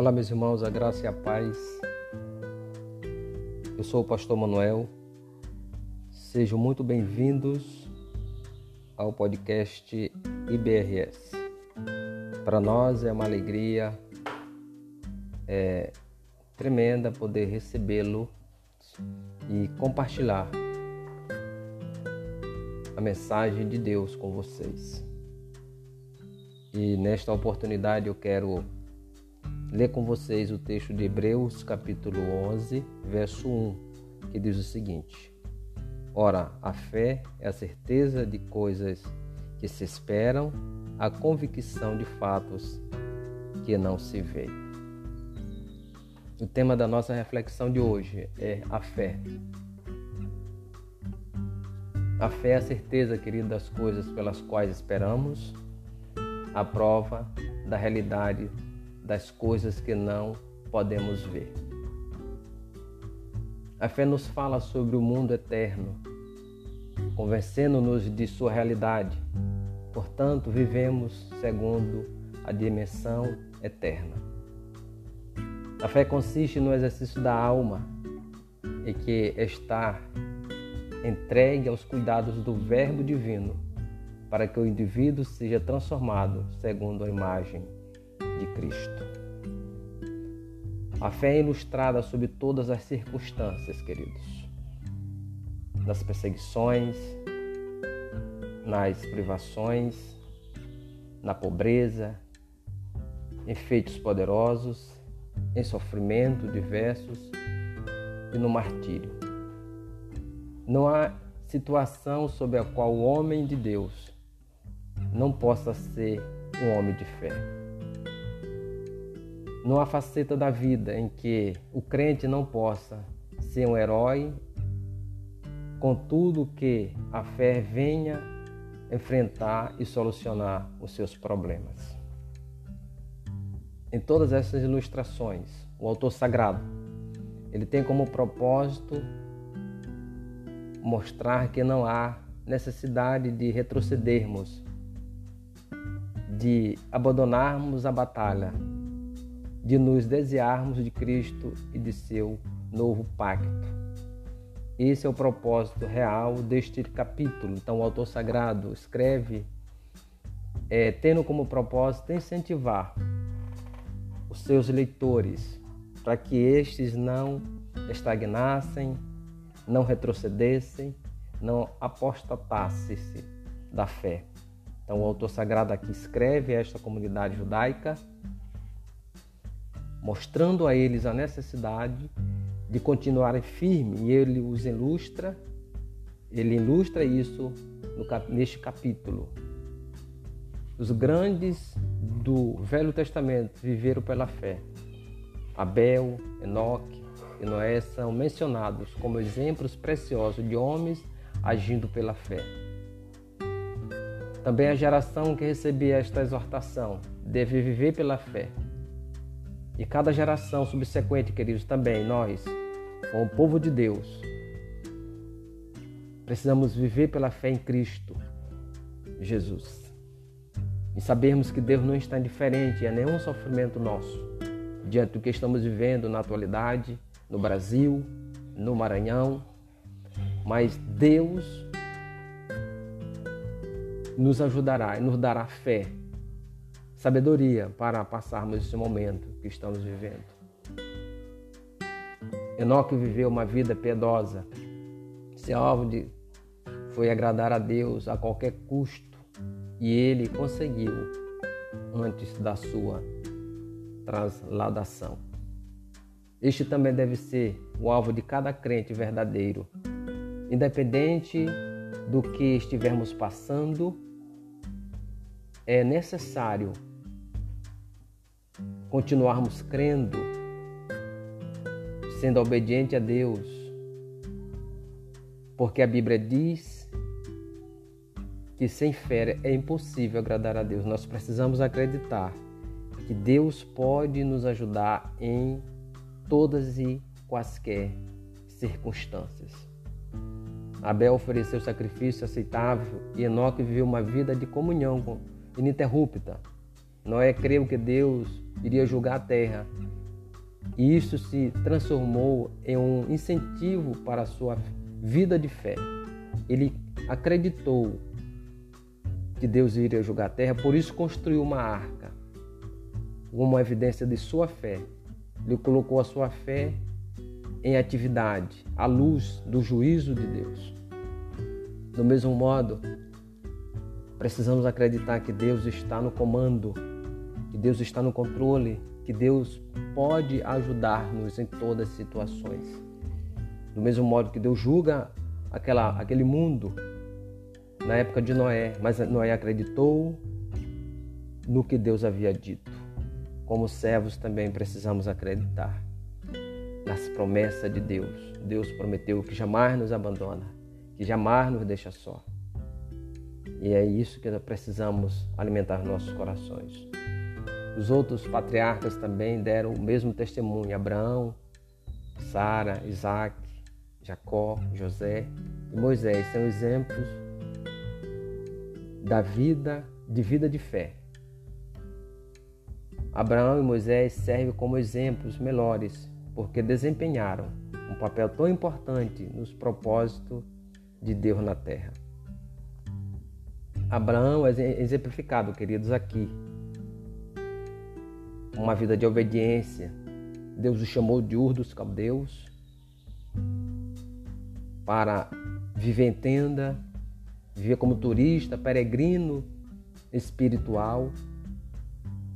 Olá, meus irmãos, a graça e a paz. Eu sou o pastor Manuel. Sejam muito bem-vindos ao podcast IBRS. Para nós é uma alegria é, tremenda poder recebê-lo e compartilhar a mensagem de Deus com vocês. E nesta oportunidade eu quero ler com vocês o texto de Hebreus, capítulo 11, verso 1, que diz o seguinte: Ora, a fé é a certeza de coisas que se esperam, a convicção de fatos que não se veem. O tema da nossa reflexão de hoje é a fé. A fé é a certeza, querido, das coisas pelas quais esperamos, a prova da realidade das coisas que não podemos ver. A fé nos fala sobre o mundo eterno, convencendo-nos de sua realidade. Portanto, vivemos segundo a dimensão eterna. A fé consiste no exercício da alma e que está entregue aos cuidados do Verbo Divino para que o indivíduo seja transformado segundo a imagem de Cristo. A fé é ilustrada sob todas as circunstâncias, queridos. Nas perseguições, nas privações, na pobreza, em feitos poderosos, em sofrimento diversos e no martírio. Não há situação sob a qual o homem de Deus não possa ser um homem de fé. Não há faceta da vida em que o crente não possa ser um herói, contudo que a fé venha enfrentar e solucionar os seus problemas. Em todas essas ilustrações, o autor sagrado, ele tem como propósito mostrar que não há necessidade de retrocedermos de abandonarmos a batalha, de nos desviarmos de Cristo e de seu novo pacto. Esse é o propósito real deste capítulo. Então, o autor sagrado escreve, é, tendo como propósito incentivar os seus leitores para que estes não estagnassem, não retrocedessem, não apostatassem da fé. Então, o autor sagrado aqui escreve a esta comunidade judaica, mostrando a eles a necessidade de continuarem firmes, e ele os ilustra, ele ilustra isso no, neste capítulo. Os grandes do Velho Testamento viveram pela fé. Abel, Enoque e Noé são mencionados como exemplos preciosos de homens agindo pela fé. Também a geração que recebia esta exortação deve viver pela fé. E cada geração subsequente, queridos, também nós, como povo de Deus, precisamos viver pela fé em Cristo Jesus. E sabermos que Deus não está indiferente a nenhum sofrimento nosso, diante do que estamos vivendo na atualidade, no Brasil, no Maranhão, mas Deus nos ajudará e nos dará fé, sabedoria para passarmos esse momento que estamos vivendo. Enoque viveu uma vida piedosa. Seu alvo de, foi agradar a Deus a qualquer custo e ele conseguiu antes da sua transladação. Este também deve ser o alvo de cada crente verdadeiro, independente do que estivermos passando é necessário continuarmos crendo, sendo obediente a Deus, porque a Bíblia diz que sem fé é impossível agradar a Deus. Nós precisamos acreditar que Deus pode nos ajudar em todas e quaisquer circunstâncias. Abel ofereceu sacrifício aceitável e Enoque viveu uma vida de comunhão com ininterrupta. Noé creu que Deus iria julgar a terra. E isso se transformou em um incentivo para a sua vida de fé. Ele acreditou que Deus iria julgar a terra, por isso construiu uma arca, como evidência de sua fé. Ele colocou a sua fé em atividade, à luz do juízo de Deus. Do mesmo modo, precisamos acreditar que Deus está no comando, que Deus está no controle, que Deus pode ajudar-nos em todas as situações. Do mesmo modo que Deus julga aquela, aquele mundo na época de Noé, mas Noé acreditou no que Deus havia dito. Como servos também precisamos acreditar nas promessas de Deus. Deus prometeu que jamais nos abandona, que jamais nos deixa só. E é isso que nós precisamos alimentar nossos corações. Os outros patriarcas também deram o mesmo testemunho: Abraão, Sara, Isaac, Jacó, José e Moisés são exemplos da vida, de vida de fé. Abraão e Moisés servem como exemplos melhores, porque desempenharam um papel tão importante nos propósitos de Deus na terra. Abraão é exemplificado, queridos, aqui. Uma vida de obediência. Deus o chamou de Ur dos Caldeus para viver em tenda, vivia como turista, peregrino espiritual,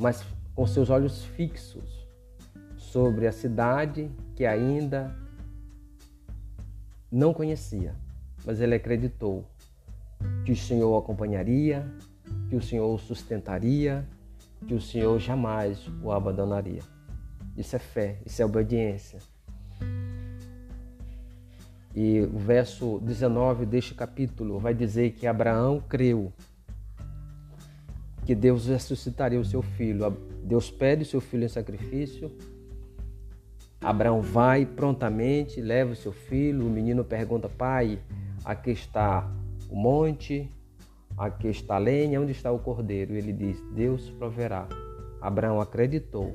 mas com seus olhos fixos sobre a cidade que ainda não conhecia, mas ele acreditou que o Senhor o acompanharia, que o Senhor o sustentaria, que o Senhor jamais o abandonaria. Isso é fé, isso é obediência. E o verso 19 deste capítulo vai dizer que Abraão creu que Deus ressuscitaria o seu filho. Deus pede o seu filho em sacrifício. Abraão vai prontamente, leva o seu filho. O menino pergunta: Pai, aqui está o monte, aqui está a lenha, onde está o cordeiro? Ele diz: Deus proverá. Abraão acreditou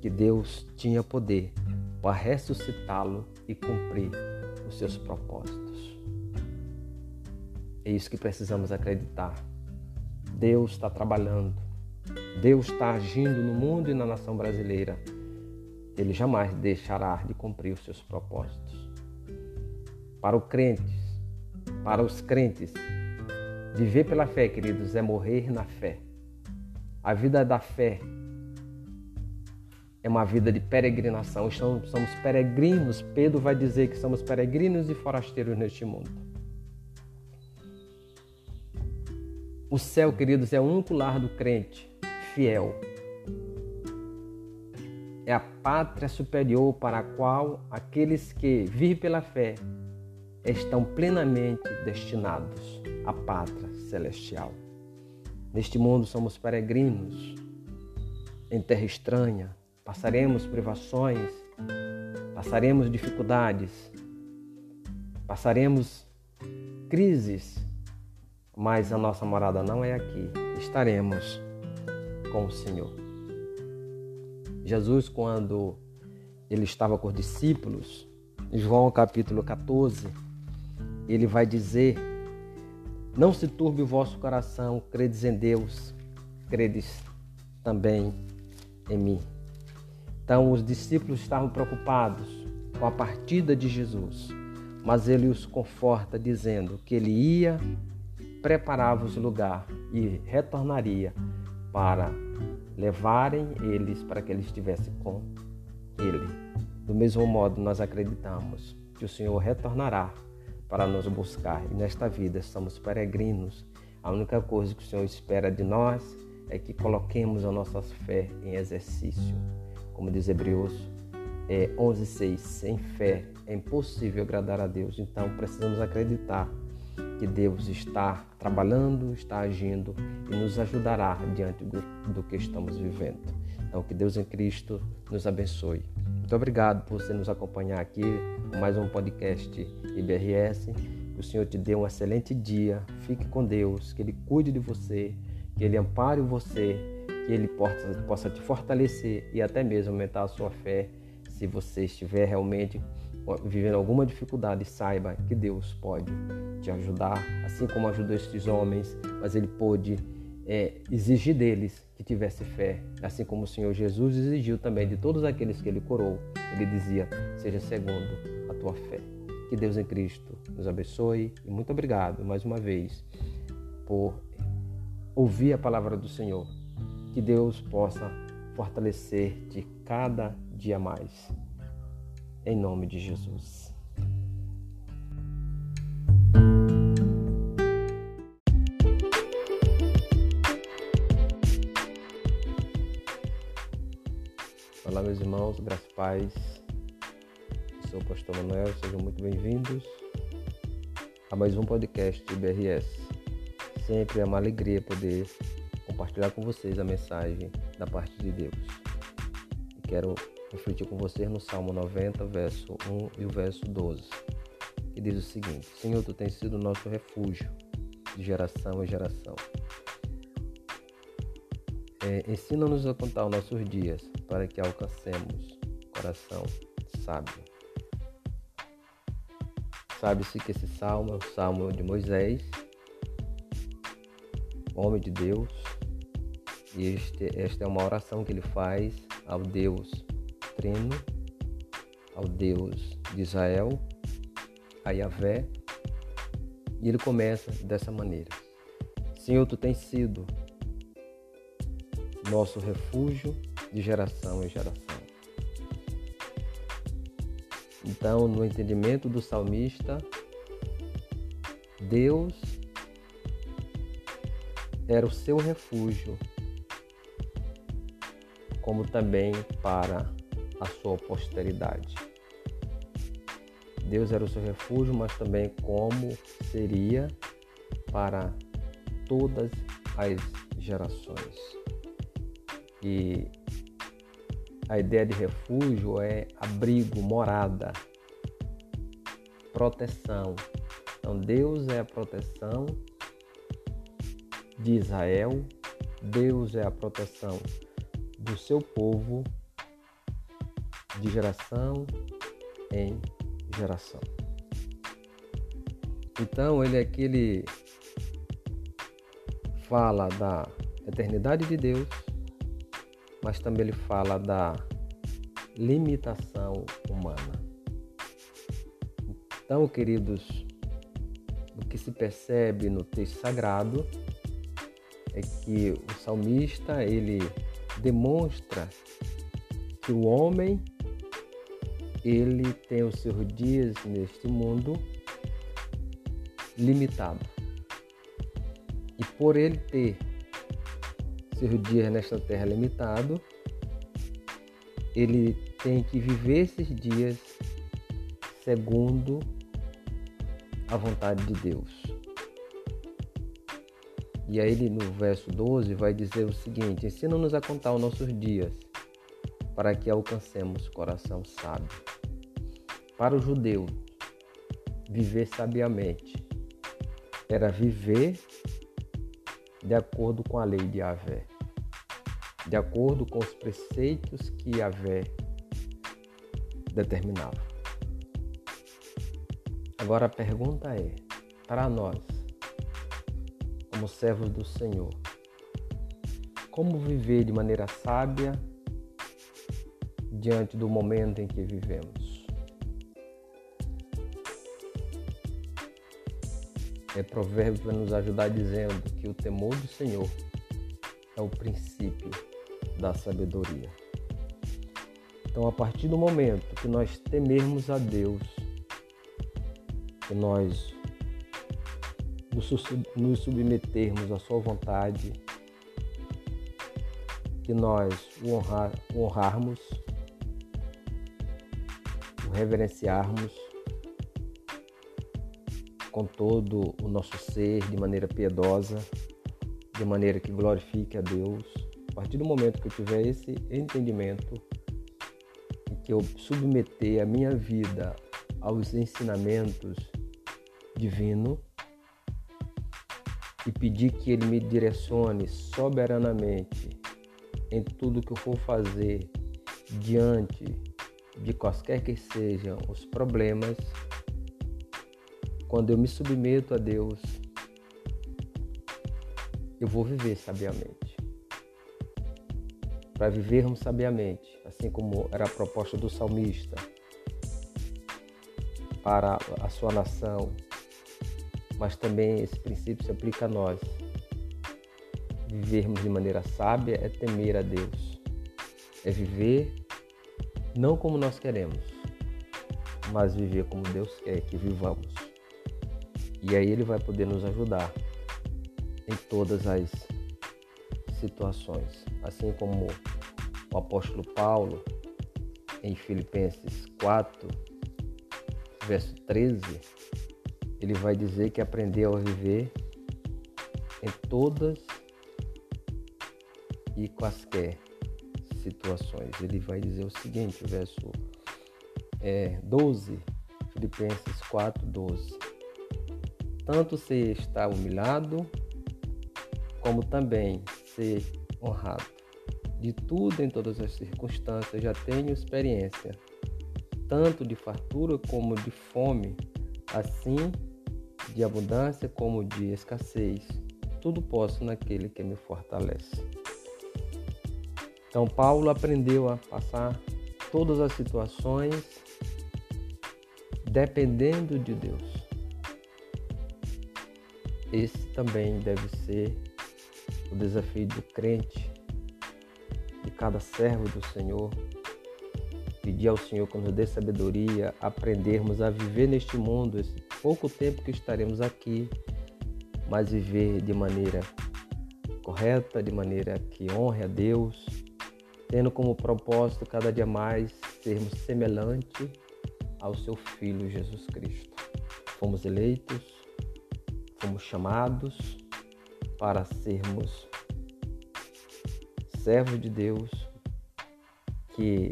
que Deus tinha poder para ressuscitá-lo e cumprir os seus propósitos. É isso que precisamos acreditar. Deus está trabalhando. Deus está agindo no mundo e na nação brasileira. Ele jamais deixará de cumprir os seus propósitos. Para os crentes, para os crentes, viver pela fé, queridos, é morrer na fé. A vida da fé é uma vida de peregrinação. Somos, somos peregrinos. Pedro vai dizer que somos peregrinos e forasteiros neste mundo. O céu, queridos, é o único lar do crente fiel. É a pátria superior para a qual aqueles que vivem pela fé estão plenamente destinados à pátria celestial. Neste mundo somos peregrinos em terra estranha, Passaremos privações, passaremos dificuldades, passaremos crises, mas a nossa morada não é aqui. Estaremos com o Senhor. Jesus, quando ele estava com os discípulos, João capítulo 14, ele vai dizer: Não se turbe o vosso coração, credes em Deus, credes também em mim. Então os discípulos estavam preocupados com a partida de Jesus, mas ele os conforta dizendo que ele ia, preparava-os lugar e retornaria para levarem eles para que eles estivessem com ele. Do mesmo modo, nós acreditamos que o Senhor retornará para nos buscar e nesta vida somos peregrinos. A única coisa que o Senhor espera de nós é que coloquemos a nossa fé em exercício como diz Hebreus é, 11:6, sem fé é impossível agradar a Deus. Então precisamos acreditar que Deus está trabalhando, está agindo e nos ajudará diante do, do que estamos vivendo. Então que Deus em Cristo nos abençoe. Muito obrigado por você nos acompanhar aqui mais um podcast IBRS. Que o Senhor te dê um excelente dia. Fique com Deus, que Ele cuide de você, que Ele ampare você que Ele possa, possa te fortalecer e até mesmo aumentar a sua fé se você estiver realmente vivendo alguma dificuldade, saiba que Deus pode te ajudar, assim como ajudou estes homens, mas Ele pôde é, exigir deles que tivesse fé, assim como o Senhor Jesus exigiu também de todos aqueles que Ele curou. Ele dizia: seja segundo a tua fé. Que Deus em Cristo nos abençoe e muito obrigado mais uma vez por ouvir a palavra do Senhor. Que Deus possa fortalecer-te cada dia mais. Em nome de Jesus. Irmãos, graças e paz. Eu sou o pastor Manuel, sejam muito bem-vindos a mais um podcast BRS. Sempre é uma alegria poder compartilhar com vocês a mensagem da parte de Deus. E quero refletir com vocês no Salmo 90, verso 1 e o verso 12, que diz o seguinte: Senhor, tu tens sido nosso refúgio de geração em geração. É, Ensina-nos a contar os nossos dias para que alcancemos coração sábio. Sabe-se que esse salmo é o salmo de Moisés, homem de Deus, e este, esta é uma oração que ele faz ao Deus Trino, ao Deus de Israel, a Yahvé, e ele começa dessa maneira: Senhor, tu tens sido nosso refúgio de geração em geração. Então, no entendimento do salmista, Deus era o seu refúgio, como também para a sua posteridade. Deus era o seu refúgio, mas também como seria para todas as gerações. E a ideia de refúgio é abrigo, morada, proteção. Então Deus é a proteção de Israel, Deus é a proteção do seu povo de geração em geração. Então ele aqui ele fala da eternidade de Deus, mas também ele fala da limitação humana. Então, queridos, o que se percebe no texto sagrado é que o salmista ele demonstra que o homem ele tem os seus dias neste mundo limitado. E por ele ter seus dias nesta terra limitado, ele tem que viver esses dias segundo a vontade de Deus. E aí ele no verso 12 vai dizer o seguinte: ensina-nos a contar os nossos dias, para que alcancemos coração sábio. Para o judeu, viver sabiamente era viver de acordo com a lei de Yahvé, de acordo com os preceitos que Yahvé determinava. Agora a pergunta é: para nós, como servos do Senhor, como viver de maneira sábia diante do momento em que vivemos? É provérbio para nos ajudar dizendo que o temor do Senhor é o princípio da sabedoria. Então, a partir do momento que nós temermos a Deus, que nós nos submetermos à Sua vontade, que nós o, honrar, o honrarmos, o reverenciarmos com todo o nosso ser, de maneira piedosa, de maneira que glorifique a Deus. A partir do momento que eu tiver esse entendimento, que eu submeter a minha vida aos ensinamentos divinos e pedir que Ele me direcione soberanamente em tudo que eu for fazer diante de quaisquer que sejam os problemas, quando eu me submeto a Deus, eu vou viver sabiamente. Para vivermos sabiamente, assim como era a proposta do salmista para a sua nação, mas também esse princípio se aplica a nós. Vivermos de maneira sábia é temer a Deus, é viver não como nós queremos, mas viver como Deus quer que vivamos. E aí Ele vai poder nos ajudar em todas as situações, assim como o apóstolo Paulo em Filipenses 4, verso 13, ele vai dizer que aprendeu a viver em todas e quaisquer situações. Ele vai dizer o seguinte, o verso é, 12, Filipenses 4, 12. Tanto se está humilhado, como também ser honrado. De tudo em todas as circunstâncias já tenho experiência, tanto de fartura como de fome, assim de abundância como de escassez. Tudo posso naquele que me fortalece. Então, Paulo aprendeu a passar todas as situações dependendo de Deus. Esse também deve ser o desafio do crente, de cada servo do Senhor. Pedir ao Senhor que nos dê sabedoria, aprendermos a viver neste mundo, esse pouco tempo que estaremos aqui, mas viver de maneira correta, de maneira que honre a Deus tendo como propósito cada dia mais sermos semelhante ao seu Filho Jesus Cristo. Fomos eleitos, fomos chamados para sermos servos de Deus, que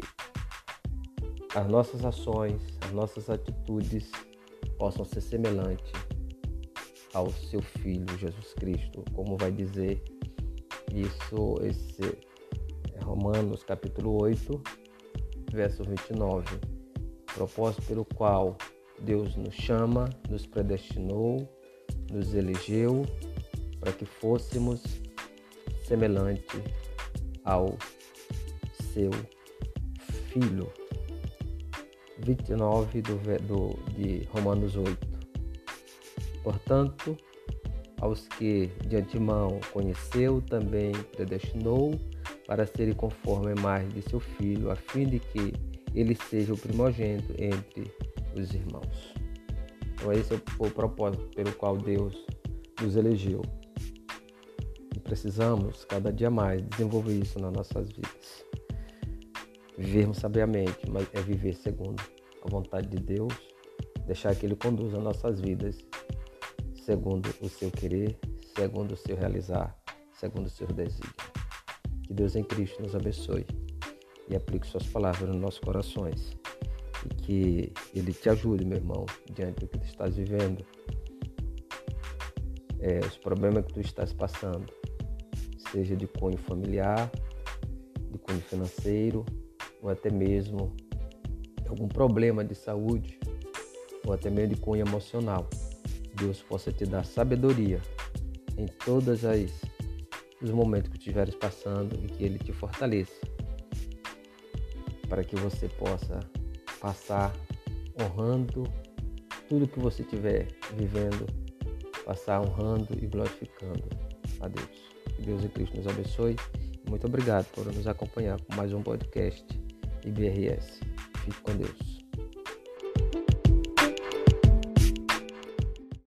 as nossas ações, as nossas atitudes possam ser semelhantes ao seu Filho Jesus Cristo, como vai dizer isso, esse Romanos capítulo 8, verso 29. Propósito pelo qual Deus nos chama, nos predestinou, nos elegeu para que fôssemos semelhante ao seu Filho. 29 do, do, de Romanos 8. Portanto, aos que de antemão conheceu, também predestinou para serem conforme a imagem de seu filho, a fim de que ele seja o primogênito entre os irmãos. Então, esse é o propósito pelo qual Deus nos elegeu. Precisamos, cada dia mais, desenvolver isso nas nossas vidas. Vivermos sabiamente, mas é viver segundo a vontade de Deus, deixar que Ele conduza nossas vidas segundo o seu querer, segundo o seu realizar, segundo o seu desígnio. Que Deus em Cristo nos abençoe e aplique Suas palavras nos nossos corações. E que Ele te ajude, meu irmão, diante do que tu estás vivendo, é, os problemas que tu estás passando, seja de cunho familiar, de cunho financeiro, ou até mesmo algum problema de saúde, ou até mesmo de cunho emocional. Deus possa te dar sabedoria em todas as os momentos que estiveres passando e que Ele te fortaleça para que você possa passar honrando tudo que você estiver vivendo, passar honrando e glorificando a Deus. Que Deus e Cristo nos abençoe. Muito obrigado por nos acompanhar com mais um podcast IBRS. Fique com Deus.